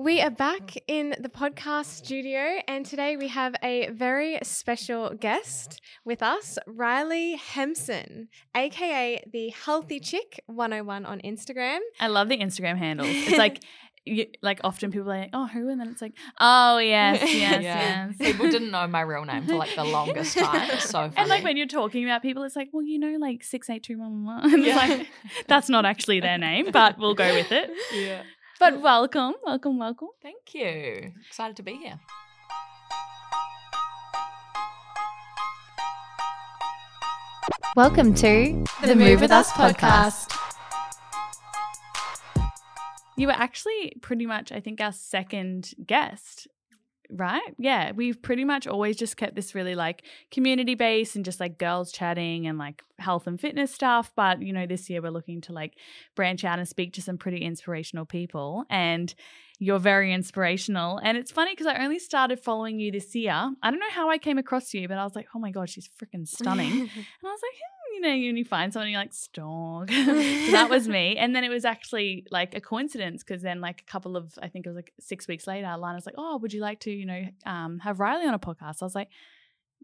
We are back in the podcast studio, and today we have a very special guest with us, Riley Hemson, aka the Healthy Chick 101 on Instagram. I love the Instagram handles. It's like, you, like often people are like, oh, who? And then it's like, oh, yes, yes, Yeah. yes. People didn't know my real name for like the longest time. It's so funny. And like when you're talking about people, it's like, well, you know, like 6821. And it's Yeah. like, that's not actually their name, but we'll go with it. yeah. But welcome, welcome, welcome. Thank you. Excited to be here. Welcome to the, Move With Us podcast. You were actually pretty much, I think, our second guest, right? Yeah, we've pretty much always just kept this really like community based and just like girls chatting and like health and fitness stuff. But, you know, this year we're looking to like branch out and speak to some pretty inspirational people. And you're very inspirational. And it's funny because I only started following you this year. I don't know how I came across you, but I was like, oh my God, she's freaking stunning. And I was like, you know, when you find someone, you're like, stalk. so that was me. And then it was actually like a coincidence because then, like, a couple of, I think it was like six weeks later, Lana's like, oh, would you like to, you know, um, have Riley on a podcast? I was like,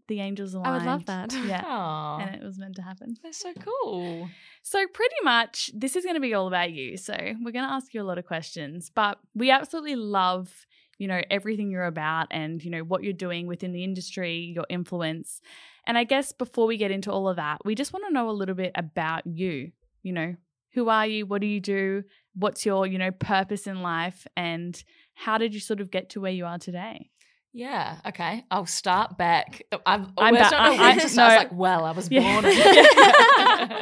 the angels aligned. I would love that. Yeah. Oh, And it was meant to happen. that's so cool. So, pretty much, this is going to be all about you. So, we're going to ask you a lot of questions, but we absolutely love, you know, everything you're about and, you know, what you're doing within the industry, your influence. And I guess before we get into all of that, we just want to know a little bit about you. You know, who are you? What do you do? What's your, you know, purpose in life? And how did you sort of get to where you are today? Yeah. Okay. I'll start back. I've I'm always ba- don't know I- when to start. no. I was like, well, I was Yeah. born. in-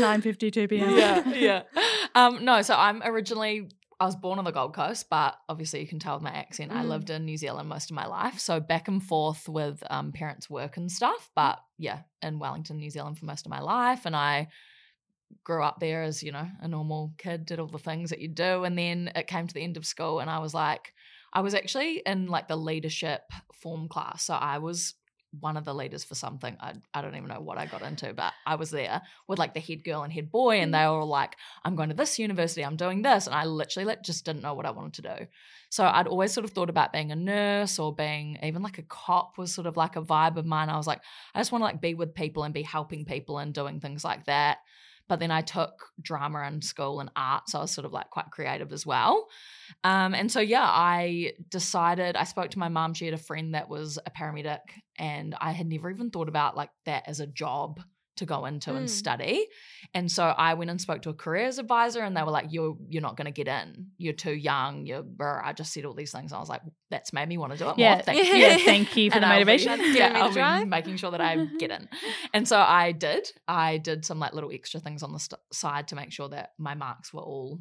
9:52 p.m. yeah, yeah. Um, no, so I'm originally I was born on the Gold Coast, but obviously you can tell with my accent. I Mm. lived in New Zealand most of my life, so back and forth with um, parents' work and stuff. But yeah, in Wellington, New Zealand for most of my life, and I grew up there as you know a normal kid, did all the things that you do, and then it came to the end of school, and I was like, I was actually in like the leadership form class, so I was one of the leaders for something. I, I don't even know what I got into, but I was there with like the head girl and head boy, and mm. they were like, I'm going to this university, I'm doing this. And I literally like just didn't know what I wanted to do. So I'd always sort of thought about being a nurse or being even like a cop was sort of like a vibe of mine. I was like, I just want to like be with people and be helping people and doing things like that. But then I took drama in school and art, so I was sort of like quite creative as well. Um, and so yeah, I decided I spoke to my mom. She had a friend that was a paramedic, and I had never even thought about like that as a job to go into and Mm. study. And so I went and spoke to a careers advisor, and they were like, "You're you're not going to get in. You're too young. You're." brr." I just said all these things. And I was like, "That's made me want to do it Yeah, more." Thank you. yeah, thank you for And the I'll be- motivation. That's yeah, I'll be making sure that I get in. And so I did. I did some like little extra things on the st- side to make sure that my marks were all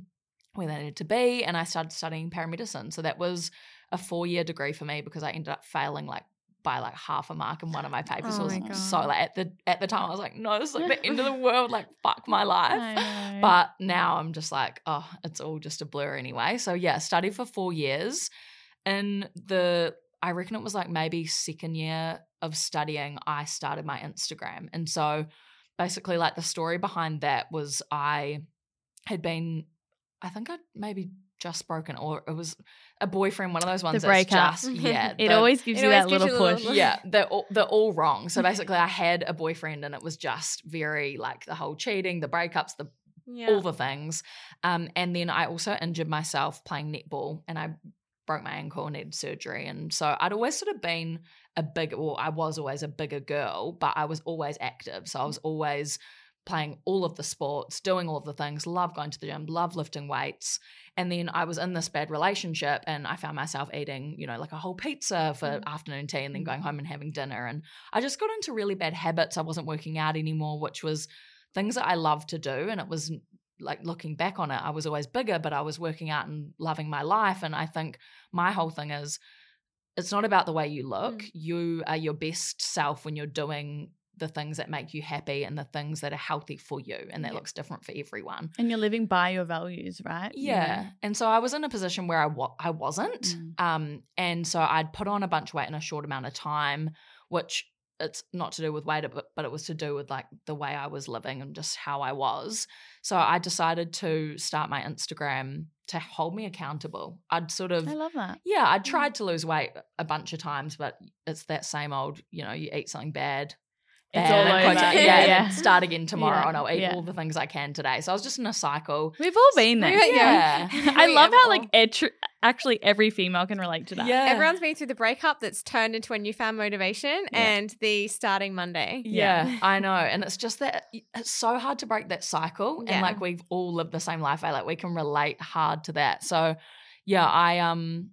where they needed to be. And I started studying paramedicine. So that was a four year degree for me because I ended up failing like by like half a mark in one of my papers. Oh it was my so like at the at the time I was like, no, this is like the end of the world. Like fuck my life. But now I'm just like, oh, it's all just a blur anyway. So yeah, studied for four years. In the, I reckon it was like maybe second year of studying, I started my Instagram. And so basically, like the story behind that was I had been, I think I'd maybe just broken, or it was a boyfriend, one of those ones that's breakup. just, yeah. it the- always gives it you always that gives little you push. little- yeah, they're all, they're all wrong. So basically, I had a boyfriend, and it was just very like the whole cheating, the breakups, the Yeah. all the things. Um, and then I also injured myself playing netball, and I broke my ankle and needed surgery. And so I'd always sort of been a big, well, I was always a bigger girl, but I was always active. So I was always playing all of the sports, doing all of the things, love going to the gym, love lifting weights. And then I was in this bad relationship and I found myself eating, you know, like a whole pizza for Mm. afternoon tea and then going home and having dinner. And I just got into really bad habits. I wasn't working out anymore, which was things that I love to do. And it was like looking back on it, I was always bigger, but I was working out and loving my life. And I think my whole thing is it's not about the way you look. Mm. You are your best self when you're doing the things that make you happy and the things that are healthy for you. And that Yeah. looks different for everyone. And you're living by your values, right? Know? Yeah. And so I was in a position where I, wa- I wasn't. Mm. Um, and so I'd put on a bunch of weight in a short amount of time, which it's not to do with weight, but, but it was to do with like the way I was living and just how I was. So I decided to start my Instagram to hold me accountable. I'd sort of I love that. yeah, I tried to lose weight a bunch of times, but it's that same old, you know, you eat something bad. It's bad, all and over. coach- Yeah, yeah, yeah. start again tomorrow, Yeah, and I'll eat yeah. all the things I can today. So I was just in a cycle. We've all been there. Yeah. Yeah. I love how like all. actually every female can relate to that. Yeah. Everyone's been through the breakup that's turned into a newfound motivation Yeah. and the starting Monday. Yeah, I know. And it's just that it's so hard to break that cycle. Yeah. And like we've all lived the same life. I like we can relate hard to that. So yeah, I um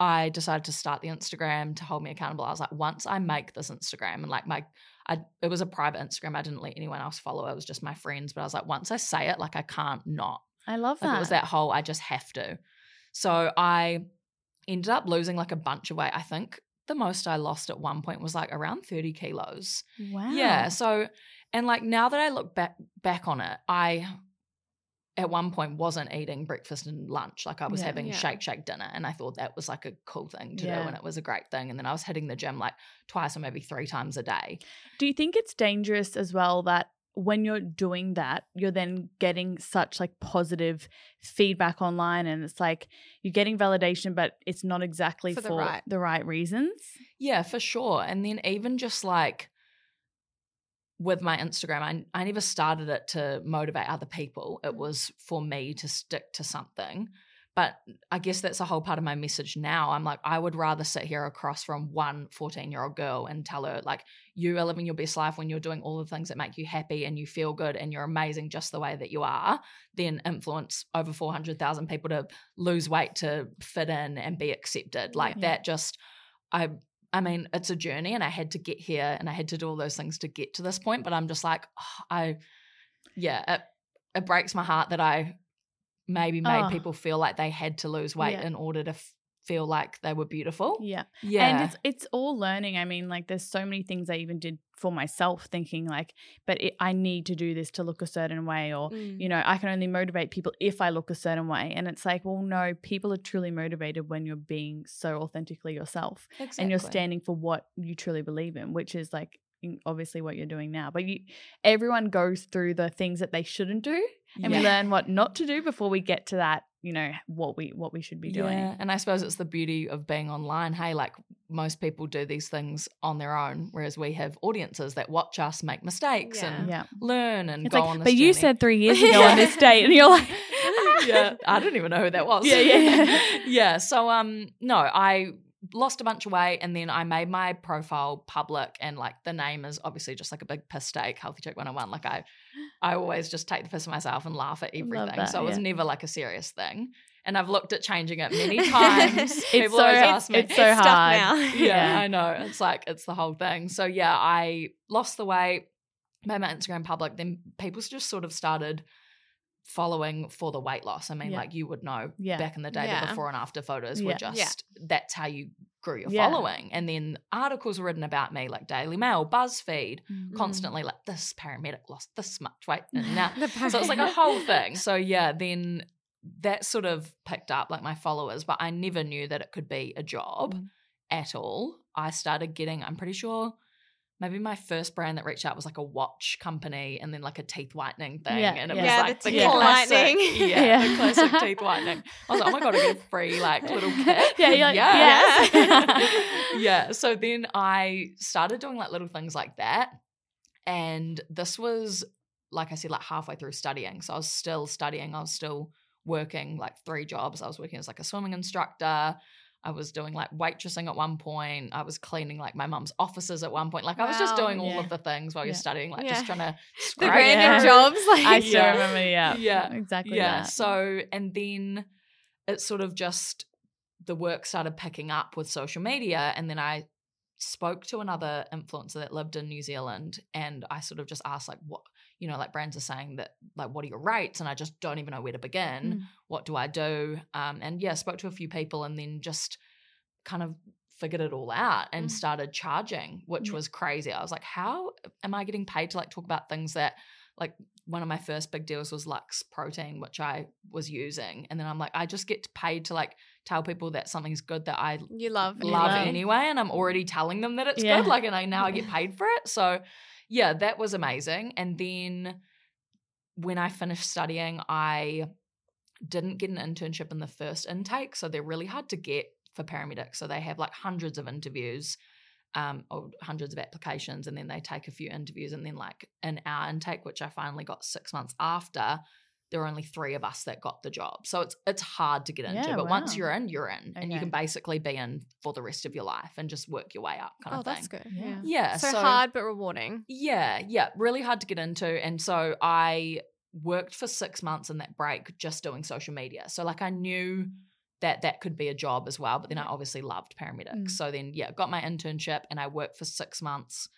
I decided to start the Instagram to hold me accountable. I was like, once I make this Instagram and like my I it was a private Instagram. I didn't let anyone else follow. It was just my friends. But I was like, once I say it, like I can't not. I love that. Like it was that whole I just have to. So I ended up losing like a bunch of weight. I think the most I lost at one point was like around 30 kilos. Wow. Yeah. So, and like now that I look back back on it, I at one point wasn't eating breakfast and lunch. Like I was Yeah. having Yeah. shake shake dinner, and I thought that was like a cool thing to Yeah. do, and it was a great thing. And then I was hitting the gym like twice or maybe three times a day. Do you think it's dangerous as well that when you're doing that, you're then getting such like positive feedback online and it's like you're getting validation, but it's not exactly For for, the right- the right reasons? Yeah, for sure. And then even just like with my Instagram, I, I never started it to motivate other people. It Mm. was for me to stick to something. But I guess that's a whole part of my message now. I'm like, I would rather sit here across from one 14 year old girl and tell her, like, you are living your best life when you're doing all the things that make you happy and you feel good and you're amazing just the way that you are, than influence over 400,000 people to lose weight to fit in and be accepted. Like, Yeah. that just, I, I mean, it's a journey and I had to get here and I had to do all those things to get to this point. But I'm just like, oh, I, yeah, it, it breaks my heart that I maybe made Oh. people feel like they had to lose weight Yeah. in order to f- feel like they were beautiful. Yeah. Yeah. And it's it's all learning. I mean, like there's so many things I even did for myself thinking like, but it, I need to do this to look a certain way or Mm. you know, I can only motivate people if I look a certain way. And it's like, well, no, people are truly motivated when you're being so authentically yourself and you're standing for what you truly believe in, which is like obviously what you're doing now. But you, everyone goes through the things that they shouldn't do, and we learn what not to do before we get to that. You know what we what we should be doing. Yeah, and I suppose it's the beauty of being online. Hey, like most people do these things on their own, whereas we have audiences that watch us make mistakes and Yeah. learn and It's go like, on but you journey. said three years ago on this date, and you're like, yeah, I didn't even know who that was. Yeah, yeah, yeah. yeah. So, um, no, I lost a bunch of weight, and then I made my profile public, and like the name is obviously just like a big piss take, Healthy Chick 101. Like I, I always just take the piss of myself and laugh at everything. that, so it was yeah. never like a serious thing. And I've looked at changing it many times. It's People so always ask me. it's so It's hard. now. yeah, Yeah. I know. It's like it's the whole thing. So yeah, I lost the weight, made my Instagram public. Then people just sort of started following for the weight loss. I mean, Yeah. like you would know Yeah. back in the day, Yeah. the before and after photos were just that's how you grew your following. And then articles were written about me, like Daily Mail, BuzzFeed, Mm. constantly like this paramedic lost this much weight, and now so it's like a whole thing. So yeah, then that sort of picked up like my followers, but I never knew that it could be a job Mm. at all. I started getting, I'm pretty sure maybe my first brand that reached out was like a watch company and then like a teeth whitening thing. Yeah, and it yeah. was Yeah, like the teeth classic, whitening. Yeah, Yeah. the classic teeth whitening. I was like, oh my God, I get a free like little kit. Yeah, like, yeah. yeah. So then I started doing like little things like that. And this was, like I said, like halfway through studying. So I was still studying. I was still working like three jobs. I was working as like a swimming instructor. I was doing like waitressing at one point. I was cleaning like my mum's offices at one point. Like I was just Wow. doing all Yeah. of the things while you're studying, like Yeah. just trying to the scrape random Yeah. jobs. Like I still Yeah. remember. Yeah, Yeah. exactly. yeah. that. So, and then it sort of just the work started picking up with social media. And then I spoke to another influencer that lived in New Zealand. And I sort of just asked, like, what, you know, like brands are saying that, like, what are your rates? And I just don't even know where to begin. Mm. What do I do? Um, and yeah, spoke to a few people and then just kind of figured it all out and Mm. started charging, which Yeah. was crazy. I was like, how am I getting paid to like talk about things that like one of my first big deals was Lux protein, which I was using. And then I'm like, I just get paid to like tell people that something's good that I You love love Anyway. anyway, and I'm already telling them that it's Yeah. good. Like, and I now I get paid for it. So, yeah, that was amazing. And then when I finished studying, I didn't get an internship in the first intake, so they're really hard to get for paramedics. So they have like hundreds of interviews. Um, or hundreds of applications, and then they take a few interviews, and then like in our intake, which I finally got six months after, there were only three of us that got the job. So it's it's hard to get into, Yeah, but once you're in, you're in, and you can basically be in for the rest of your life and just work your way up, kind Oh, of thing. that's good. Yeah. Yeah. Yeah, So, hard but rewarding. Yeah, yeah, really hard to get into, and so I worked for six months in that break just doing social media. So like I knew that that could be a job as well, but then I obviously loved paramedics. Mm. So then yeah, got my internship and I worked for six months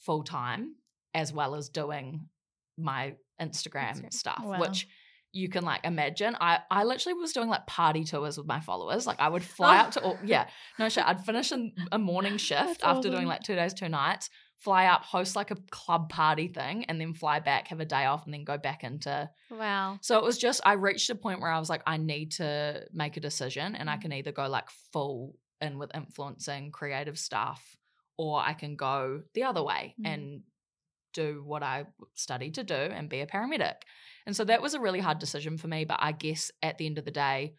full time as well as doing my Instagram Instagram. stuff, Wow. which you can like imagine. I I literally was doing like party tours with my followers. Like I would fly Oh. up to all yeah, no shit. I'd finish in a morning shift That's after doing like two days, two nights, fly up, host like a club party thing, and then fly back, have a day off, and then go back into Wow. so it was just I reached a point where I was like, I need to make a decision, and I Mm. can either go like full in with influencing creative stuff, or I can go the other way Mm. and do what I studied to do and be a paramedic. And so that was a really hard decision for me. But I guess at the end of the day,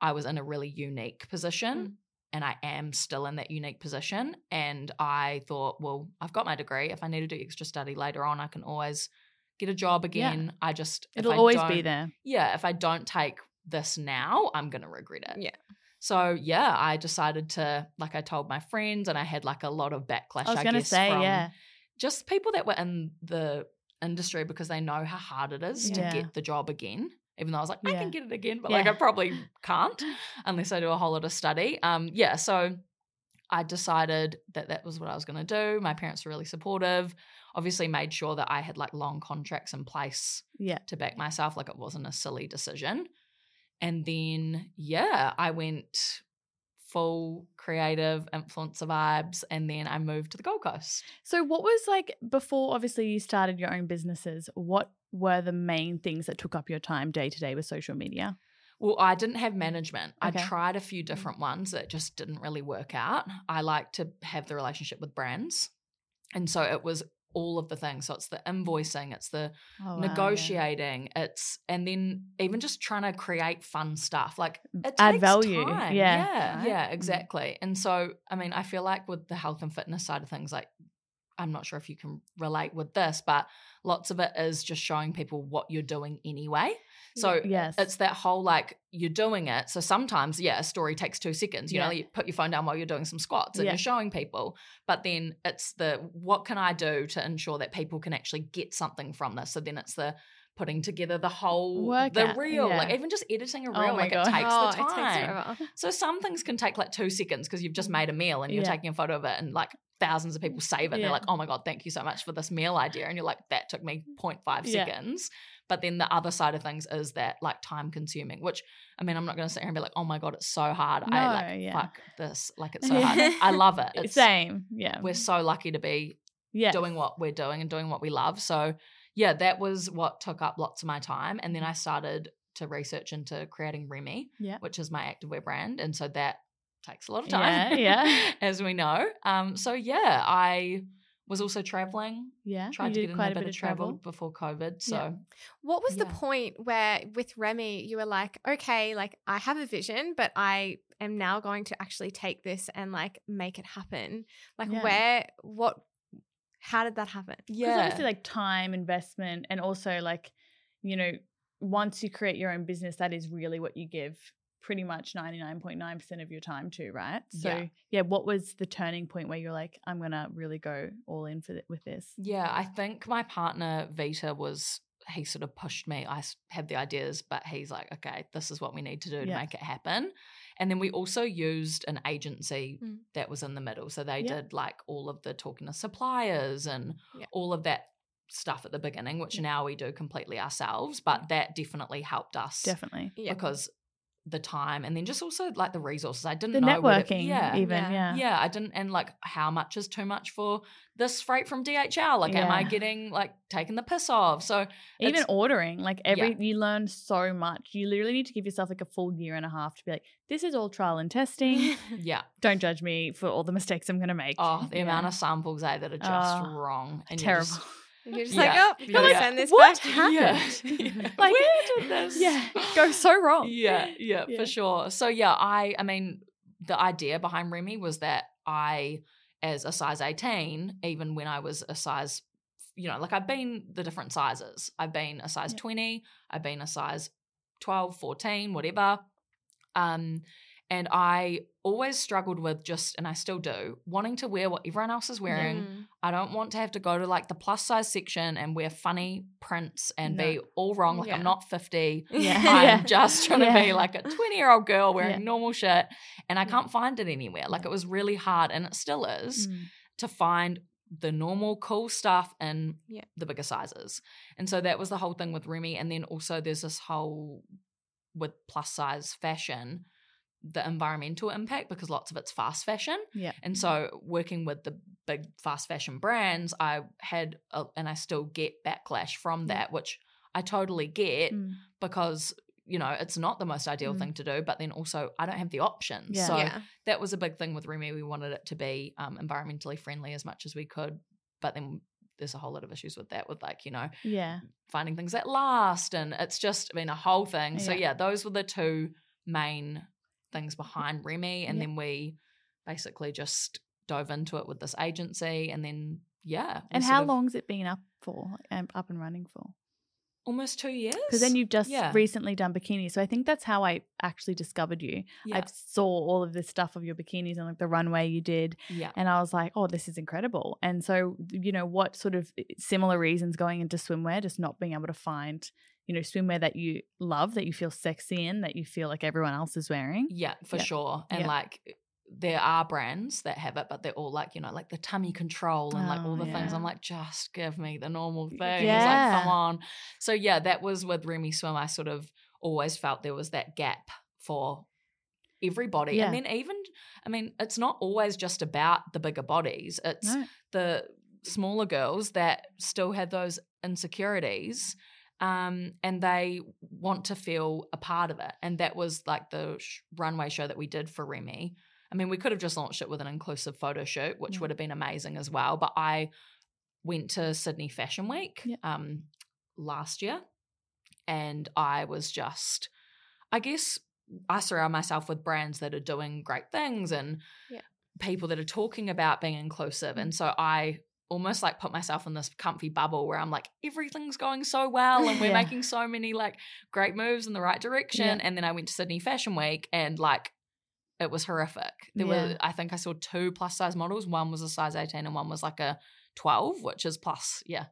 I was in a really unique position. Mm. And I am still in that unique position. And I thought, well, I've got my degree. If I need to do extra study later on, I can always get a job Yeah. again. I just It'll I always be there. yeah, if I don't take this now, I'm going to regret it. Yeah. So, yeah, I decided to, like, I told my friends, and I had like a lot of backlash. I was I gonna say, from yeah. Just people that were in the industry because they know how hard it is Yeah. to get the job again. Even though I was like, I Yeah. can get it again, but like, I probably can't unless I do a whole lot of study. Um, yeah, so I decided that that was what I was going to do. My parents were really supportive. Obviously, made sure that I had like long contracts in place Yeah. to back myself, like it wasn't a silly decision. And then, yeah, I went full creative influencer vibes, and then I moved to the Gold Coast. So, what was like before? Obviously, you started your own businesses. What were the main things that took up your time day to day with social media? Well, I didn't have management. Okay. I tried a few mm. different ones that just didn't really work out. I like to have the relationship with brands. And so it was all of the things. So it's the invoicing, it's the Oh, wow, yeah. negotiating, it's and then even just trying to create fun stuff. Like it Add value. time. Yeah. Yeah. Right. Yeah, exactly. And so I mean, I feel like with the health and fitness side of things, like I'm not sure if you can relate with this, but lots of it is just showing people what you're doing anyway. So Yes. it's that whole like you're doing it. So sometimes, yeah, a story takes two seconds. You know, you put your phone down while you're doing some squats and Yeah. you're showing people. But then it's the what can I do to ensure that people can actually get something from this? So then it's the putting together the whole the reel, like even just editing a Oh reel, my like God. Oh, it takes oh, the time. takes. So some things can take like two seconds because you've just made a meal and you're Yeah. taking a photo of it and like thousands of people save it and Yeah. they're like, oh my God, thank you so much for this meal idea. And you're like, that took me 0.5 Yeah. seconds. But then the other side of things is that like time consuming, which I mean, I'm not going to sit here and be like, oh my God, it's so hard. I like, yeah. fuck this. Like it's so hard. I love it. It's, Same. Yeah. We're so lucky to be yeah. doing what we're doing and doing what we love. So yeah, that was what took up lots of my time. And then I started to research into creating Remy, Yeah. which is my activewear brand. And so that takes a lot of time. yeah. as we know. Um, so yeah, I was also traveling. Yeah. Tried to get quite a bit of travel, before COVID. So Yeah. What was the point where with Remy you were like, okay, like I have a vision, but I am now going to actually take this and like make it happen? Like Yeah. where what how did that happen? Yeah, obviously, like time investment, and also like, you know, once you create your own business, that is really what you give pretty much ninety nine point nine percent of your time to, right? So Yeah. yeah. what was the turning point where you're like, I'm gonna really go all in for th- with this? yeah. I think my partner Vita was. He sort of pushed me. I had the ideas, but he's like, "Okay, this is what we need to do to Yeah. make it happen." And then we also used an agency Mm. that was in the middle, so they Yeah. did like all of the talking to suppliers and Yeah. all of that stuff at the beginning, which now we do completely ourselves. But that definitely helped us Definitely. Yeah. because the time and then just also like the resources. I didn't The know networking, yeah. even. Yeah. Yeah. Yeah, I didn't, and like how much is too much for this freight from DHL? Like, am I getting like taken the piss off? So Even ordering, like every, you learn so much. You literally need to give yourself like a full year and a half to be like, this is all trial and testing. yeah, Don't judge me for all the mistakes I'm going to make. oh, the Yeah. amount of samples eh, that are just Oh, wrong and terrible. Just- You're just Yeah. like, oh, gotta Yeah. send this What back. happened? Yeah. Like- where did this? yeah, go so wrong. yeah, yeah, Yeah. for sure. So yeah, I I mean the idea behind Remy was that I as a size 18, even when I was a size you know, like I've been the different sizes. I've been a size Yeah. 20, I've been a size 12, 14, whatever. Um and I always struggled with just and I still do, wanting to wear what everyone else is wearing. Mm. I don't want to have to go to like the plus size section and wear funny prints and No. be all wrong. Like Yeah. I'm not 50. Yeah. I'm yeah. just trying to be like a 20 year old girl wearing normal shit. And I can't find it anywhere. Like it was really hard, and it still is, Mm. to find the normal cool stuff in the bigger sizes. And so that was the whole thing with Remy. And then also there's this whole with plus size fashion, the environmental impact because lots of it's fast fashion. Yeah. And so working with the big fast fashion brands, I had a, and I still get backlash from Yeah. that, which I totally get Mm. because you know it's not the most ideal Mm. thing to do but then also i don't have the options Yeah. so yeah. that was a big thing with remy we wanted it to be um, environmentally friendly as much as we could but then there's a whole lot of issues with that with like you know Yeah. finding things that last and it's just been a whole thing so Yeah. yeah those were the two main things behind remy and Yeah. then we basically just dove into it with this agency and then yeah And how of- long's it been up for, um, up and running for? almost two years Because then you've just Yeah. recently done bikini. So I think that's how I actually discovered you. yeah, I saw all of this stuff of your bikinis and like the runway you did. yeah. And I was like, oh, this is incredible. And so, you know, what sort of eh, similar reasons going into swimwear, just not being able to find, you know, swimwear that you love, that you feel sexy in, that you feel like everyone else is wearing? Yeah, for Yeah. sure. And Yeah. like eh, there are brands that have it, but they're all like, you know, like the tummy control and like all Oh, the things. I'm like, just give me the normal thing. It's Yeah. like, come on. So yeah, that was with Remy Swim. I sort of always felt there was that gap for everybody. Yeah. And then even, I mean, it's not always just about the bigger bodies. It's No. the smaller girls that still have those insecurities um, and they want to feel a part of it. And that was like the sh- runway show that we did for Remy. I mean, we could have just launched it with an inclusive photo shoot, which Yeah. would have been amazing as well. But I went to Sydney Fashion Week Yeah. um, last year, and I was just, I guess, I surround myself with brands that are doing great things and Yeah. people that are talking about being inclusive. Mm. And so I almost like put myself in this comfy bubble where I'm like, everything's going so well and we're Yeah. making so many like great moves in the right direction. And then I went to Sydney Fashion Week and like it was horrific. There Yeah. were I think I saw two plus size models. One was a size 18 and one was like a 12, which is plus, yeah.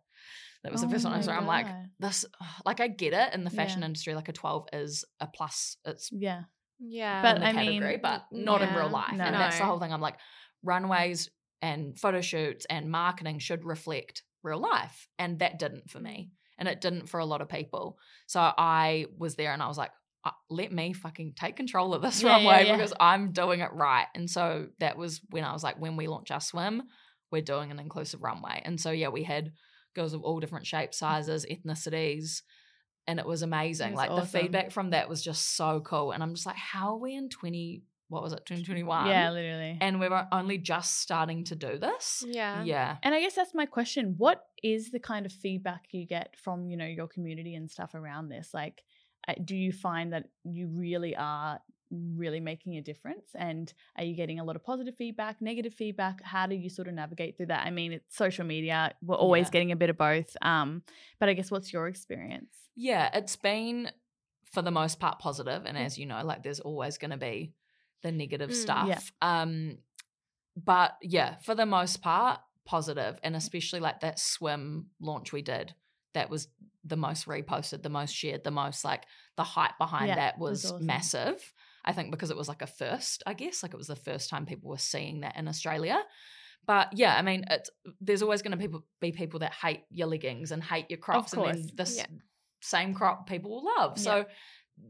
That was the Oh first one I saw. I'm like, this like I get it in the fashion Yeah. industry, like a 12 is a plus. It's Yeah. Yeah. But in the I mean, but not in real life. no. And that's the whole thing. I'm like, mm-hmm. runways and photo shoots and marketing should reflect real life. And that didn't for me. And it didn't for a lot of people. So I was there and I was like, uh, let me fucking take control of this Yeah, yeah, runway yeah. because I'm doing it right. And so that was when I was like, when we launch our swim, we're doing an inclusive runway. And so, yeah, we had girls of all different shapes, sizes, ethnicities. And it was amazing. That's like the feedback from that was just so cool. And I'm just like, how are we in 20, what was it, 2021? yeah, literally. And we were only just starting to do this. yeah. Yeah. And I guess that's my question. What is the kind of feedback you get from, you know, your community and stuff around this? Like, uh, do you find that you really are really making a difference? And are you getting a lot of positive feedback, negative feedback? How do you sort of navigate through that? I mean, it's social media. We're always Yeah. getting a bit of both. Um, but I guess what's your experience? Yeah. It's been, for the most part. And as you know, like there's always going to be the negative Mm. stuff. Yeah. Um, but yeah, for the most part, positive, and especially like that swim launch we did. That was the most reposted, the most shared, the most like the hype behind Yeah, that was was awesome. massive. I think because it was like a first, I guess, like it was the first time people were seeing that in Australia. But yeah, I mean, it's there's always going to be people that hate your leggings and hate your crops, and then this yeah. same crop people will love. So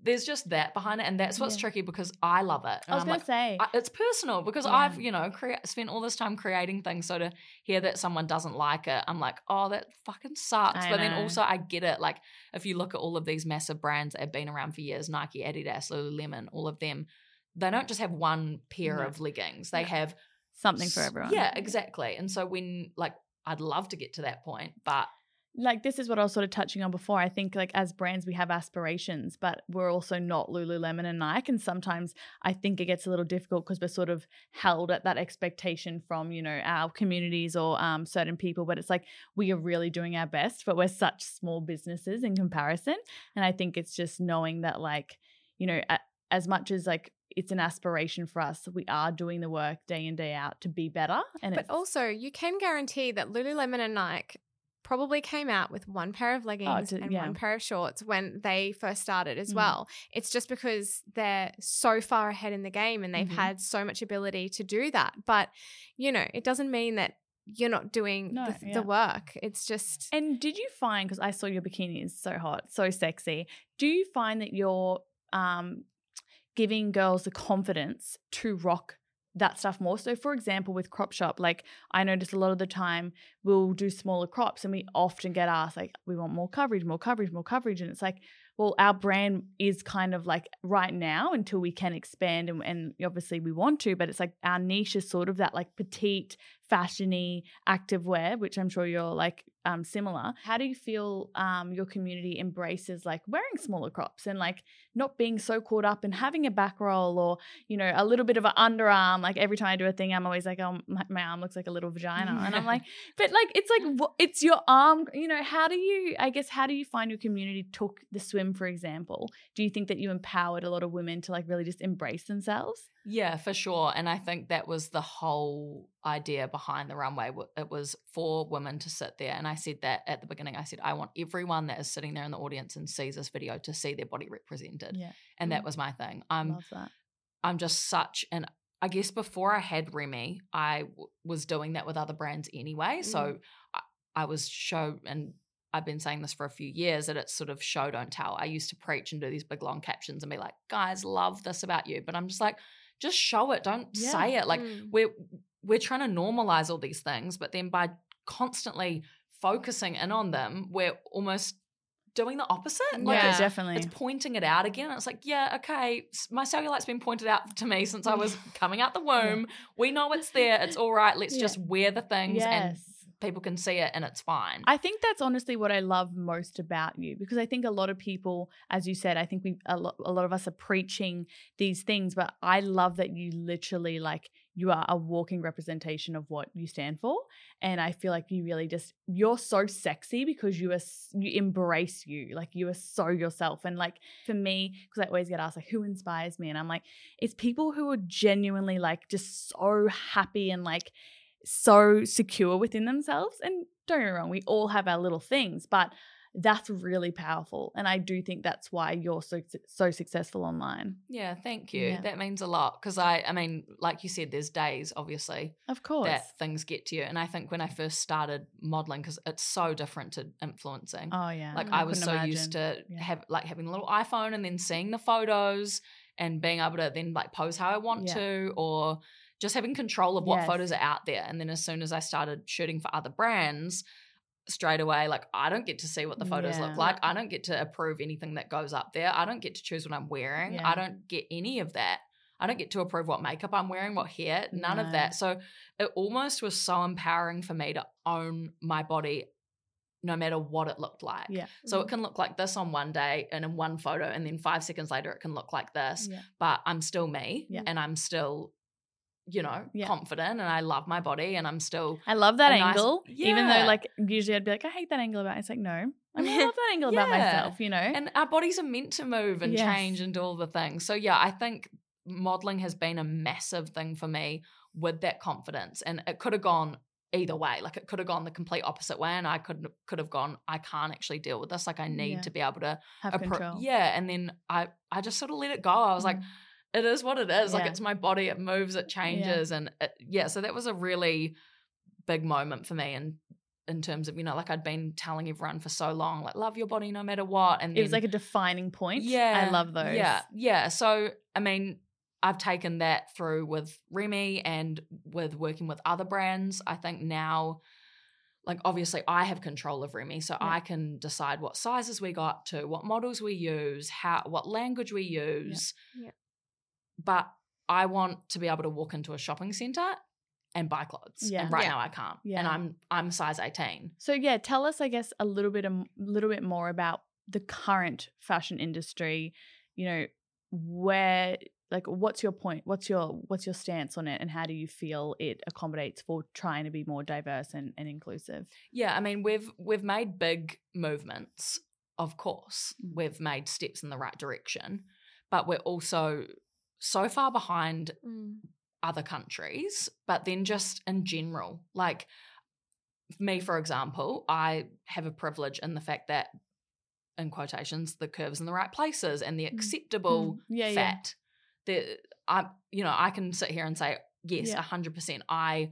there's just that behind it, and that's what's Yeah. tricky because I love it. And I was I'm gonna like, say, I, it's personal because Yeah. I've you know crea- spent all this time creating things. So to hear that someone doesn't like it, I'm like, oh, that fucking sucks. I but then also I get it. Like if you look at all of these massive brands that have been around for years, Nike, Adidas, Lululemon, all of them, they don't just have one pair No. of leggings. They No. have something for everyone. Yeah, exactly. And so when like I'd love to get to that point, but like this is what I was sort of touching on before. I think like as brands we have aspirations, but we're also not Lululemon and Nike. And sometimes I think it gets a little difficult because we're sort of held at that expectation from, you know, our communities or um, certain people. But it's like we are really doing our best, but we're such small businesses in comparison. And I think it's just knowing that like, you know, as much as like it's an aspiration for us, we are doing the work day in, day out to be better. And But also, you can guarantee that Lululemon and Nike probably came out with one pair of leggings to- and yeah. one pair of shorts when they first started as Mm. well. It's just because they're so far ahead in the game and they've Mhm. had so much ability to do that. But, you know, it doesn't mean that you're not doing No, the, yeah. the work. It's just And did you find because I saw your bikini is so hot, so sexy? Do you find that you're um, giving girls the confidence to rock that stuff more? So, for example, with crop shop, like I notice a lot of the time we'll do smaller crops, and we often get asked like, we want more coverage, more coverage, more coverage, and it's like. Well, our brand is kind of like right now until we can expand, and, and obviously we want to, but it's like our niche is sort of that like petite, fashiony activewear, which I'm sure you're like um, similar. How do you feel um, your community embraces like wearing smaller crops and like not being so caught up in having a back roll or you know a little bit of an underarm? Like every time I do a thing, I'm always like, oh, my, my arm looks like a little vagina, and I'm like, but like it's like it's your arm. You know, how do you? I guess how do you find your community took the swim, for example? Do you think that you empowered a lot of women to like really just embrace themselves? Yeah, for sure. And I think that was the whole idea behind the runway. It was for women to sit there. And I said that at the beginning. I said, I want everyone that is sitting there in the audience and sees this video to see their body represented. Yeah, And that Mm. was my thing. I'm. I'm just such an I guess before I had Remy, I w- was doing that with other brands anyway. So I, I was show and I've been saying this for a few years that it's sort of show don't tell. I used to preach and do these big long captions and be like, guys, love this about you. But I'm just like, just show it. Don't Yeah. say it. Like Mm. we're we're trying to normalize all these things, but then by constantly focusing in on them, we're almost doing the opposite. Like Yeah. it's, definitely. it's pointing it out again. It's like, yeah, okay, my cellulite's been pointed out to me since I was coming out the womb. We know it's there. It's all right. Let's Yeah. just wear the things and yes. People can see it and it's fine. I think that's honestly what I love most about you because I think a lot of people, as you said, I think we a lot, a lot of us are preaching these things, but I love that you literally like you are a walking representation of what you stand for, and I feel like you really just you're so sexy because you are you embrace you like you are so yourself, and like for me because I always get asked like who inspires me, and I'm like it's people who are genuinely like just so happy and like so secure within themselves. And don't get me wrong, we all have our little things, but that's really powerful. And I do think that's why you're so so successful online. yeah, thank you. Yeah. That means a lot because I, I mean, like you said, there's days obviously Of course. that things get to you, and I think when I first started modeling, because it's so different to influencing. oh yeah. Like Mm. I was so couldn't used to Yeah. have like having a little iPhone and then seeing the photos and being able to then like pose how I want Yeah. to or just having control of what Yes. photos are out there. And then as soon as I started shooting for other brands, straight away, like I don't get to see what the photos Yeah. look like. I don't get to approve anything that goes up there. I don't get to choose what I'm wearing. Yeah. I don't get any of that. I don't get to approve what makeup I'm wearing, what hair, none No. of that. So it almost was so empowering for me to own my body no matter what it looked like. Yeah. So it mm-hmm. can look like this on one day and in one photo, and then five seconds later it can look like this. Yeah. But I'm still me, and I'm still, you know, Yeah. confident, and I love my body, and I'm still. I love that a nice- angle. Even though like usually I'd be like, I hate that angle about it. It's like, no. I mean I love that angle about myself, you know? And our bodies are meant to move and Yes. change and do all the things. So yeah, I think modeling has been a massive thing for me with that confidence, and it could have gone either way. Like it could have gone the complete opposite way, and I could could have gone. I can't actually deal with this. Like I need Yeah. to be able to Have appro- control. Yeah, and then I I just sort of let it go. I was like, Mm. It is what it is. Like it's my body. It moves. It changes, and it, yeah. So that was a really big moment for me, and in terms of, you know, like I'd been telling everyone for so long, like love your body no matter what. And It was like a defining point. yeah, I love those. Yeah, yeah. So I mean, I've taken that through with Remy and with working with other brands. I think now, like obviously, I have control of Remy, so Yeah. I can decide what sizes we got to, what models we use, how what language we use. Yeah. But I want to be able to walk into a shopping center and buy clothes. Yeah. And right Yeah. now I can't. And I'm I'm size 18. So yeah, tell us, I guess, a little bit, a little bit more about the current fashion industry. You know, where, like, what's your point? What's your what's your stance on it, and how do you feel it accommodates for trying to be more diverse and, and inclusive? Yeah, I mean we've we've made big movements, of course. Mm. We've made steps in the right direction, but we're also so far behind Mm. other countries, but then just in general, like me for example, I have a privilege in the fact that in quotations the curves in the right places and the acceptable Mm. Yeah, yeah. fat. The I you know, I can sit here and say yes, Yeah. a 100% I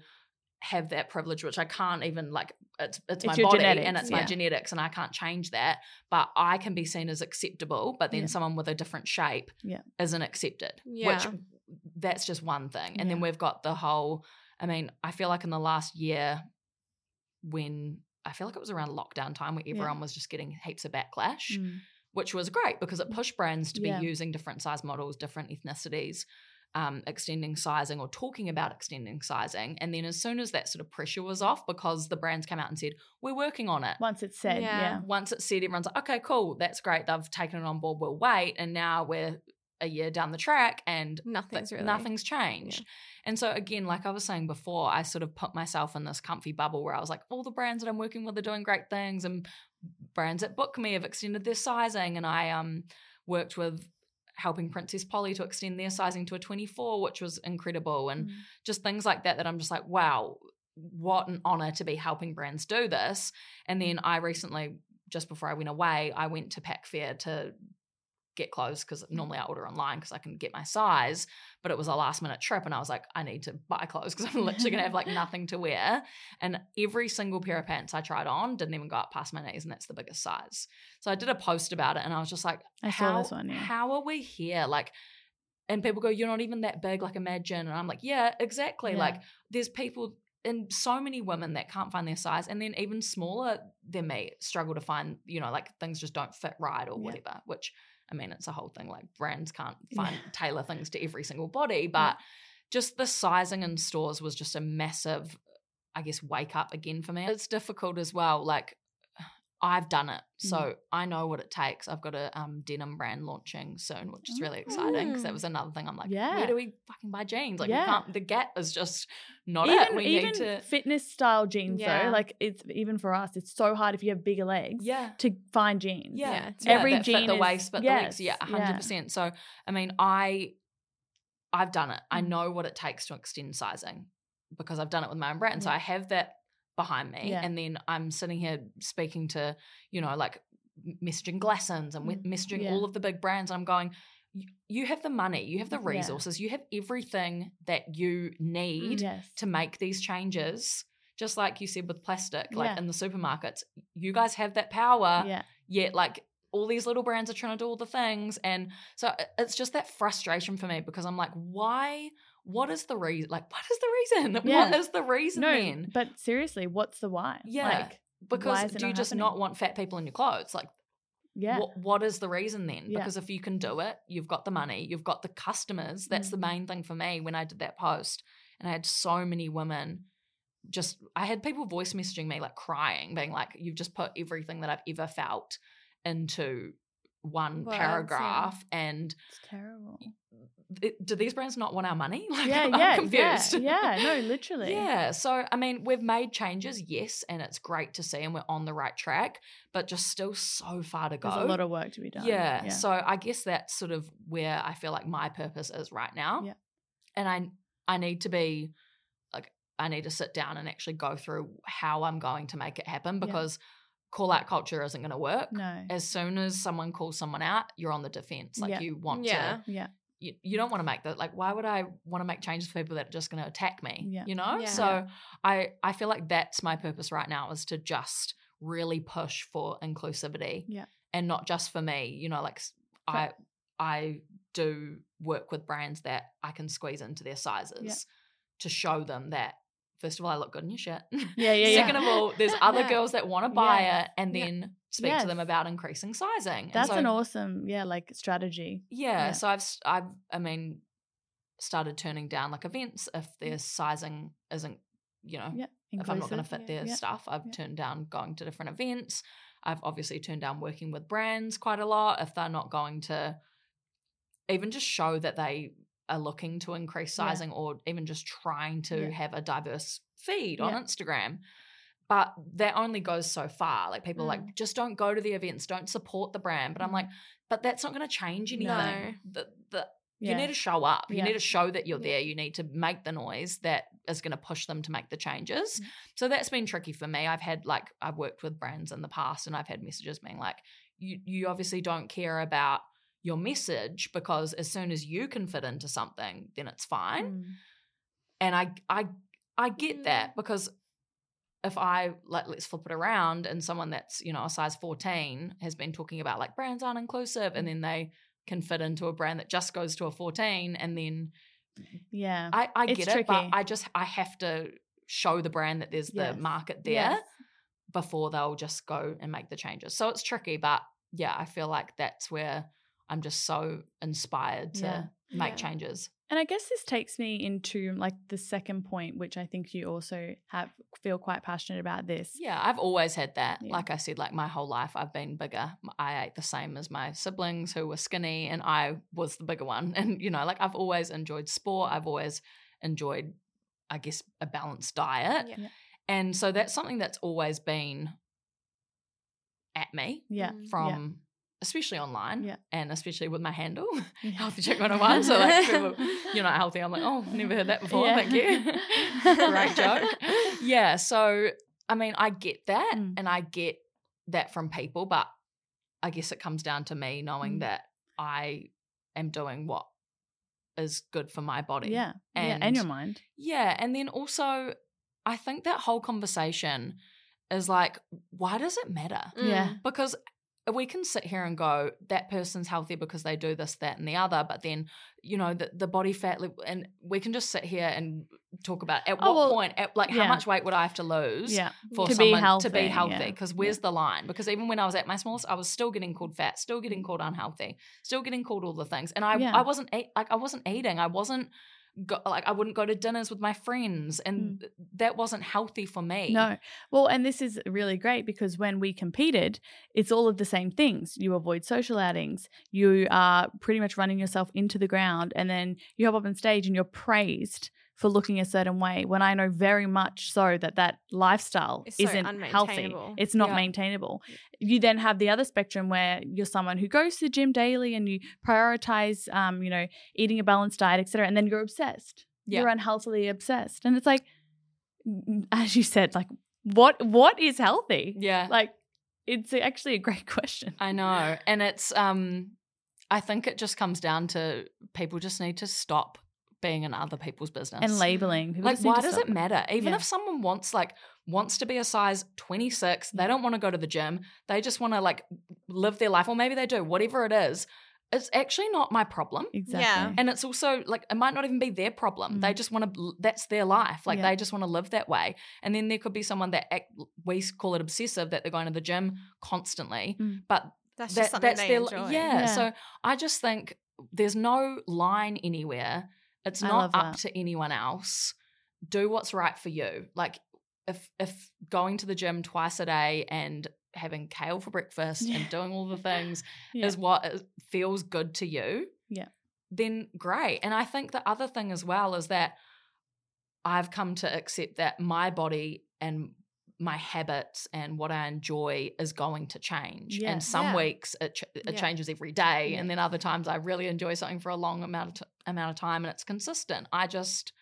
have that privilege which I can't even like it's it's, It's my body genetics, and it's my genetics and I can't change that but I can be seen as acceptable but then Yeah. someone with a different shape Yeah. isn't accepted Yeah. which that's just one thing and then we've got the whole I mean I feel like in the last year when I feel like it was around lockdown time where Yeah. everyone was just getting heaps of backlash Mm. which was great because it pushed brands to be using different size models, different ethnicities, um, extending sizing or talking about extending sizing. And then as soon as that sort of pressure was off, because the brands came out and said, we're working on it. Once it's said, Yeah. yeah, Once it's said, everyone's like, okay, cool, that's great. They've taken it on board, we'll wait. And now we're a year down the track and Nothing's th- really. nothing's changed. And so again, like I was saying before, I sort of put myself in this comfy bubble where I was like, all the brands that I'm working with are doing great things, and brands that book me have extended their sizing, and I um worked with helping Princess Polly to extend their sizing to a 24, which was incredible, and Mm. just things like that that I'm just like, wow, what an honor to be helping brands do this. And then I recently, just before I went away, I went to Pac Fair to get clothes because mm-hmm. normally I order online because I can get my size, but it was a last minute trip and I was like, I need to buy clothes because I'm literally gonna have like nothing to wear. And every single pair of pants I tried on didn't even go up past my knees, and that's the biggest size. So I did a post about it and I was just like, I saw how, this one, yeah. how are we here? Like, and people go, You're not even that big, like imagine. And I'm like, Yeah, exactly. Yeah. Like there's people and so many women that can't find their size, and then even smaller than me struggle to find, you know, like things just don't fit right or Yeah. whatever. Which I mean, it's a whole thing. Like brands can't Yeah. find tailor things to every single body, but just the sizing in stores was just a massive, I guess, wake up again for me. It's difficult as well. Like I've done it, so Mm. I know what it takes. I've got a um, denim brand launching soon, which is really exciting because that Mm. was another thing. I'm like, Yeah. where do we fucking buy jeans? Like, Yeah. we can't. The Gap is just not even it. We even need to. fitness style jeans Yeah. though, like it's even for us, it's so hard if you have bigger legs Yeah. to find jeans. Yeah, Yeah, it's yeah, Every that fit the is- waist, but the legs, yeah, yeah. hundred percent. So, I mean, I, I've done it. I Mm. know what it takes to extend sizing because I've done it with my own brand. So I have that behind me, Yeah. and then I'm sitting here speaking to, you know, like messaging Glassons and Mm, messaging yeah. all of the big brands. I'm going. "You- have the money, you have the Yeah. resources, you have everything that you need Yes. to make these changes. Just like you said with plastic, like Yeah. in the supermarkets, you guys have that power yeah. yet like all these little brands are trying to do all the things and so it's just that frustration for me because i'm like why what is the reason like what is the reason what Yeah. is the reason No, then but seriously, what's the why? Yeah. Like, because is it do you just happening? not want fat people in your clothes like yeah. what, what is the reason then Yeah. because if you can do it you've got the money you've got the customers that's Mm. the main thing for me when i did that post and i had so many women just i had people voice messaging me like crying being like you've just put everything that i've ever felt into one yeah. paragraph and It's terrible. it, do these brands not want our money like Yeah, I'm yeah, confused yeah, yeah. No, literally. yeah. So, I mean, we've made changes, yes, and it's great to see, and we're on the right track, but just still so far to go. There's a lot of work to be done. Yeah. So, I guess that's sort of where I feel like my purpose is right now. Yeah. And I, I need to be like, I need to sit down and actually go through how I'm going to make it happen Yeah. Because call out culture isn't going to work. no. As soon as someone calls someone out, you're on the defense. Like Yeah. you want Yeah. to Yeah. you, you don't want to make that like why would I want to make changes for people that are just going to attack me? Yeah. You know? Yeah. So I I feel like that's my purpose right now is to just really push for inclusivity. Yeah. And not just for me, you know, like I I do work with brands that I can squeeze into their sizes to show them that first of all I look good in your shit. Yeah, yeah, yeah. Second of all, there's other Yeah. girls that want to buy Yes. it and Yeah. then speak to them about increasing sizing. That's so- an awesome, yeah, like strategy. yeah, Yeah. so I've I've I mean started turning down like events if their sizing isn't you know Yeah. if I'm not going to fit their Yeah. stuff. I've Yeah. turned down going to different events. I've obviously turned down working with brands quite a lot if they're not going to even just show that they are looking to increase Yeah. sizing or even just trying to Yeah. have a diverse feed on Instagram. But that only goes so far. Like people are Mm. like, just don't go to the events, don't support the brand. But I'm like, but that's not going to change anything. No. The, the, Yeah. You need to show up. You Yeah. need to show that you're Yeah. there. You need to make the noise that is going to push them to make the changes. Mm. So that's been tricky for me. I've had like I've worked with brands in the past and I've had messages being like, you you obviously don't care about your message because as soon as you can fit into something, then it's fine. Mm. And I I I get Mm. that because if I like let's flip it around and someone that's, you know, a size 14 has been talking about like brands aren't inclusive and then they can fit into a brand that just goes to a 14 and then Yeah. I, I get it, but. I just I have to show the brand that there's Yes. the market there Yes. before they'll just go and make the changes. So it's tricky, but yeah, I feel like that's where I'm just so inspired to Yeah. make Yeah. changes. And I guess this takes me into like the second point, which I think you also have feel quite passionate about this. Yeah, I've always had that. Yeah. Like I said, like my whole life, I've been bigger. I ate the same as my siblings who were skinny, and I was the bigger one. And, you know, like I've always enjoyed sport. I've always enjoyed, I guess, a balanced diet. Yeah. And so that's something that's always been at me Yeah. From, especially online Yeah. and especially with my handle, Yeah. Healthy Chick 101. So, like, people, you're not healthy. I'm like, oh, never heard that before. Yeah. Thank you. Great joke. Yeah. So, I mean, I get that Mm. and I get that from people, but I guess it comes down to me knowing Mm. that I am doing what is good for my body. Yeah. yeah. And And- your mind. Yeah. And then also, I think that whole conversation is like, why does it matter? Yeah. Mm. Because we can sit here and go, that person's healthy because they do this, that, and the other. But then, you know, the, the body fat, and we can just sit here and talk about at Oh, what well, point, at, like, yeah. how much weight would I have to lose? Yeah. For To be someone to be healthy, healthy, yeah. because where's the line? Because even when I was at my smallest, I was still getting called fat, still getting called unhealthy, still getting called all the things, and I. I wasn't like I wasn't eating, I wasn't go, like I wouldn't go to dinners with my friends, and th- that wasn't healthy for me. Mm. No. Well, and this is really great because when we competed, it's all of the same things. You avoid social outings. You are pretty much running yourself into the ground. And then you hop up on stage and you're praised for looking a certain way. When I know very much so that that lifestyle It's isn't healthy, it's not Yeah. maintainable. You then have the other spectrum where you're someone who goes to the gym daily and you prioritize, um, you know, eating a balanced diet, etc. And then you're obsessed. Yeah. You're unhealthily obsessed, and it's like, as you said, like what what is healthy? Yeah, Like, it's actually a great question. I know. And it's um I think it just comes down to people just need to stop being in other people's business. And labeling. People like why does stop it matter? Even Yeah. if someone wants like wants to be a size 26, they don't want to go to the gym. They just want to like live their life or maybe they do, whatever it is. It's actually not my problem. Exactly. And it's also like it might not even be their problem. They Mm. just want to. That's their life. Like Yeah. they just want to live that way. And then there could be someone that act, we call it obsessive that they're going to the gym constantly, Mm. but That's that- just something that's they their enjoy. yeah. Yeah. So I just think there's no line anywhere. It's not up to anyone else. Do what's right for you. Like if if going to the gym twice a day and having kale for breakfast Yeah. and doing all the things Yeah. is what feels good to you. Yeah. Then great. And I think the other thing as well is that I've come to accept that my body and my habits and what I enjoy is going to change. Yeah. And some Yeah. weeks it, ch- it Yeah. changes every day, and then other times I really enjoy something for a long amount of t- amount of time, and it's consistent. I just,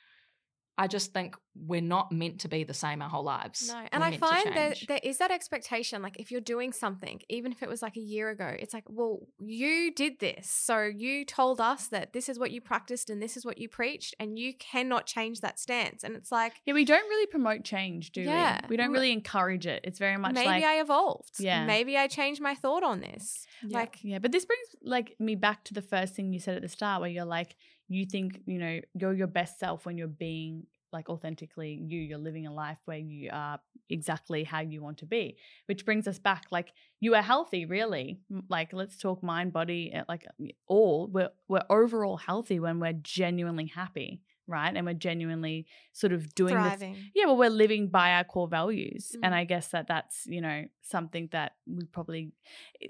I just think we're not meant to be the same our whole lives. No, We're and I find that change. there is that expectation. Like, if you're doing something, even if it was like a year ago, it's like, well, you did this. So you told us that this is what you practiced and this is what you preached, and you cannot change that stance. And it's like, Yeah, we don't really promote change, do Yeah. we? We don't really encourage it. It's very much maybe like I evolved. Yeah. Maybe I changed my thought on this. Yeah. Like, Yeah, but this brings like me back to the first thing you said at the start where you're like you think, you know, you're your best self when you're being like authentically you, you're living a life where you are exactly how you want to be. Which brings us back like you are healthy really. Like let's talk mind, body, uh, like all. We're we're overall healthy when we're genuinely happy, right? And we're genuinely sort of doing this yeah well we're living by our core values and Mm. i guess that that's you know something that we probably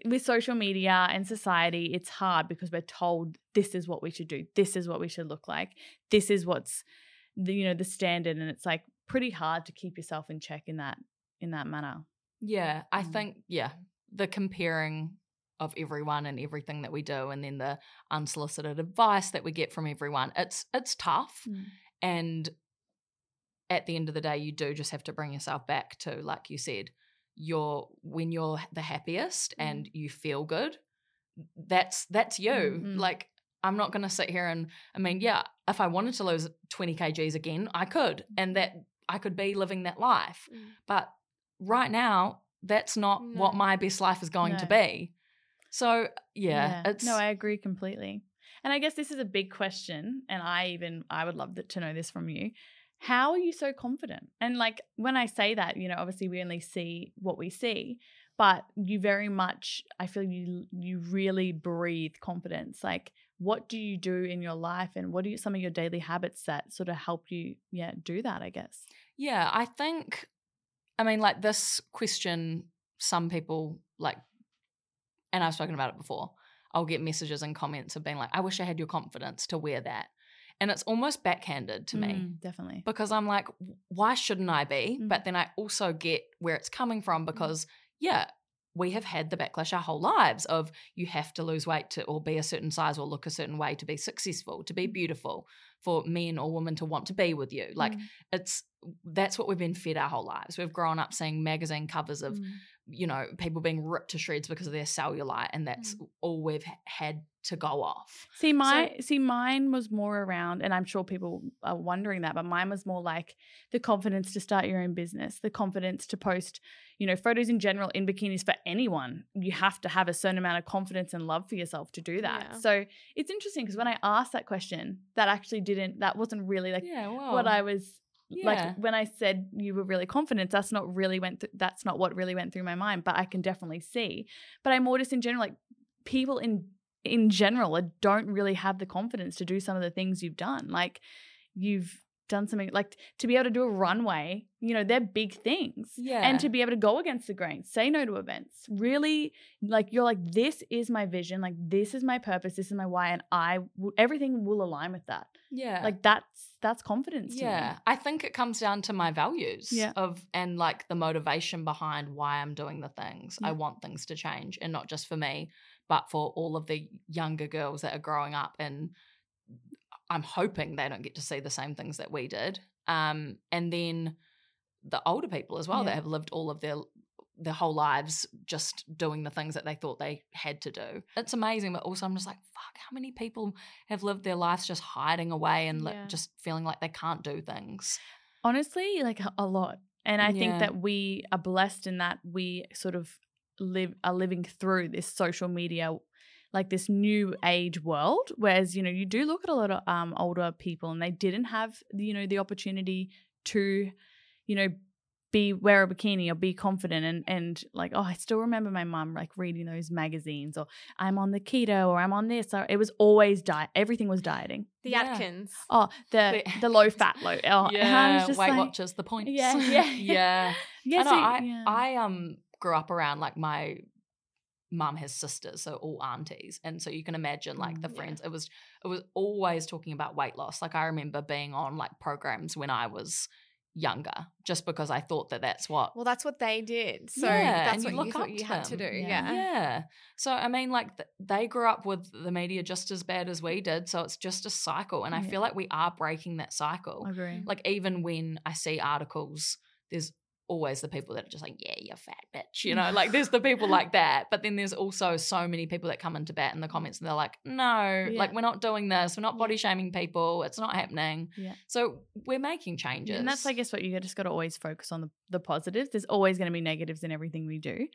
with social media and society it's hard because we're told this is what we should do this is what we should look like this is what's the you know the standard and it's like pretty hard to keep yourself in check in that in that manner Yeah, I Mm. think yeah, the comparing of everyone and everything that we do and then the unsolicited advice that we get from everyone. It's it's tough and at the end of the day you do just have to bring yourself back to like you said, you're when you're the happiest Mm. and you feel good, that's that's you. Mhm. Like I'm not going to sit here and I mean, yeah, if I wanted to lose 20 kgs again, I could and that I could be living that life. Mm. But right now, that's not what my best life is going to be. So yeah, it's no i agree completely. And i guess this is a big question and i even i would love to know this from you. How are you so confident? And like when i say that you know obviously we only see what we see but you very much i feel you you really breathe confidence. Like what do you do in your life and what are you, some of your daily habits that sort of help you yeah do that i guess yeah. I think, I mean, like this question, some people like, and I've spoken about it before. I'll get messages and comments of being like, "I wish I had your confidence to wear that," and it's almost backhanded to me. Mm, definitely because I'm like, why shouldn't I be? Mm. But then I also get where it's coming from because, yeah, we have had the backlash our whole lives of you have to lose weight to or be a certain size or look a certain way to be successful, to be mm. beautiful, for men or women to want to be with you. Like Mm, it's that's what we've been fed our whole lives. We've grown up seeing magazine covers of, mm. you know, people being ripped to shreds because of their cellulite, and that's all we've had to go off. See, my see, mine was more around, and I'm sure people are wondering that, but mine was more like the confidence to start your own business, the confidence to post, you know, photos in general in bikinis for anyone. You have to have a certain amount of confidence and love for yourself to do that. Yeah. So it's interesting because when I asked that question, that actually didn't, that wasn't really like yeah, well, what I was yeah. like when I said you were really confident. That's not really went. Th- that's not what really went through my mind. But I can definitely see. But I'm more just in general like people in in general don't really have the confidence to do some of the things you've done. Like you've done something like to be able to do a runway. You know, they're big things. yeah, And to be able to go against the grain, say no to events, really like you're like, this is my vision, like this is my purpose, this is my why, and I w- everything will align with that. yeah, Like that's that's confidence. To me. Yeah, I think it comes down to my values Yeah. of and like the motivation behind why I'm doing the things. I want things to change and not just for me, but for all of the younger girls that are growing up and I'm hoping they don't get to see the same things that we did. Um and then the older people as well Yeah. that have lived all of their their whole lives just doing the things that they thought they had to do. It's amazing, but also I'm just like, fuck, how many people have lived their lives just hiding away and Yeah. just feeling like they can't do things? honestly like a- a lot and i think that we are blessed in that we sort of live are living through this social media like this new age world whereas you know you do look at a lot of um, older people and they didn't have you know the opportunity to you know be wear a bikini or be confident and and like oh I still remember my mum like reading those magazines or I'm on the keto or I'm on this or it was always diet everything was dieting The Yeah. Atkins. oh the The- the low fat low oh, and I was just Weight like, Watchers, the points. Yeah, yeah. yeah. yeah, so- I, yeah. I um grew up around like my mum has sisters, so all aunties, and so you can imagine like the Mm, yeah. friends. It was it was always talking about weight loss. Like I remember being on like programs when I was younger just because I thought that that's what Well, that's what they did. So Yeah, that's what you you, thought up you to had to do. Yeah. Yeah. Yeah. So I mean, like th- they grew up with the media just as bad as we did. So it's just a cycle, and I Yeah. feel like we are breaking that cycle. Agree. Like even when I see articles, there's always the people that are just like, "Yeah, you're fat bitch," you know. Like there's the people like that, but then there's also so many people that come into bat in the comments and they're like, "No, like we're not doing this. We're not body shaming people. It's not happening." Yeah. So we're making changes, And that's, I guess, what you just got to always focus on the, the positives. There's always going to be negatives in everything we do.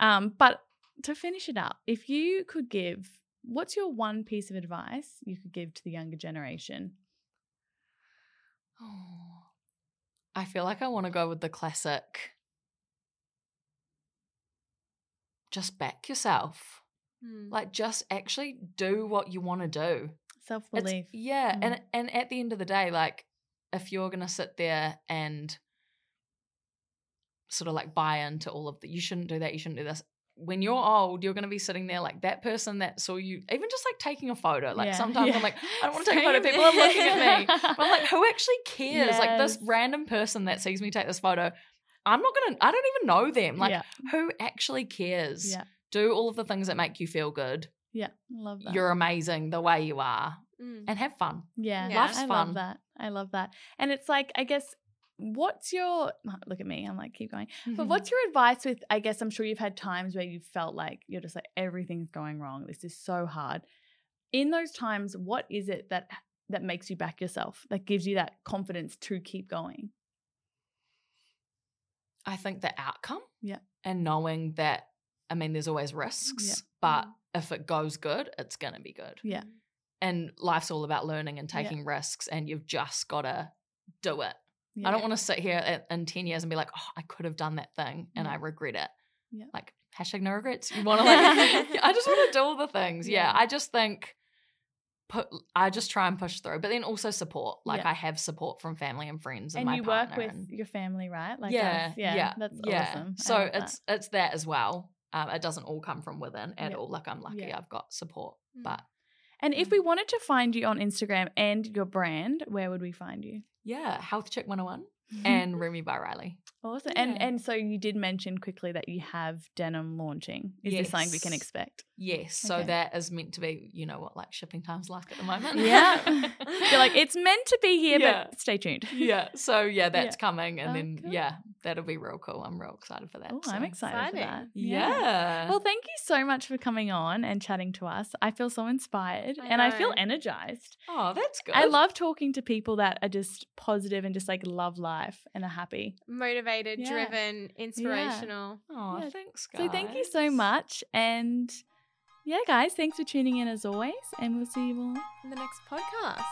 Um, but to finish it up, if you could give, what's your one piece of advice you could give to the younger generation? Oh, I feel like I want to go with the classic. Just back yourself. Mm. Like just actually do what you want to do. Self belief. yeah, Mm. and and at the end of the day, like if you're gonna sit there and sort of like buy into all of the, you shouldn't do that, you shouldn't do this. When you're old, you're gonna be sitting there like that person that saw you, even just like taking a photo. Like Yeah. sometimes Yeah. I'm like, I don't want to take a photo. People are looking at me. But I'm like, who actually cares? Like this random person that sees me take this photo, I'm not gonna. I don't even know them. Like yeah, who actually cares? yeah, Do all of the things that make you feel good. yeah. Love that. You're amazing the way you are, Mm. and have fun. Yeah, Yeah. Life's I fun. love that. I love that. And it's like, I guess, what's your look at me? I'm like, keep going. But what's your advice with? I guess I'm sure you've had times where you felt like you're just like everything's going wrong. This is so hard. In those times, what is it that that makes you back yourself? That gives you that confidence to keep going? I think the outcome. Yeah. And knowing that, I mean, there's always risks, Yeah. but Mm. if it goes good, it's going to be good. Yeah. And life's all about learning and Yeah. taking risks, and you've just got to do it. Yeah. I don't want to sit here in 10 years and be like, oh, I could have done that thing and. I regret it. Yeah. Like, hashtag no regrets. You want to like, I just want to do all the things. Yeah. I just think, put, I just try and push through, but then also support. Like. I have support from family and friends and, and you work with and- your family, right? Like yeah, us. yeah, yeah, that's awesome. So love that. it's it's that as well. Um, it doesn't all come from within at all. Like I'm lucky. I've got support. Mm. But And if we wanted to find you on Instagram and your brand, where would we find you? Yeah, Healthy Chick 101 and Remy by Riley. awesome. And Yeah. and so you did mention quickly that you have denim launching. Is this something we can expect? Yes, so that is meant to be, you know what, like shipping times like at the moment. Yeah. You're like, it's meant to be here, Yeah. but stay tuned. yeah. So yeah, that's Yeah. coming, and Oh, then cool. yeah, that'll be real cool. I'm real excited for that. Oh, so. I'm excited for that. Yeah. Well, thank you so much for coming on and chatting to us. I feel so inspired I and I feel energized. oh, that's good. I love talking to people that are just positive and just like love life life and are happy. Motivated, yeah. driven, inspirational. Yeah. Oh, yeah. thanks, guys. So thank you so much. And yeah, guys, thanks for tuning in as always. And we'll see you all in the next podcast.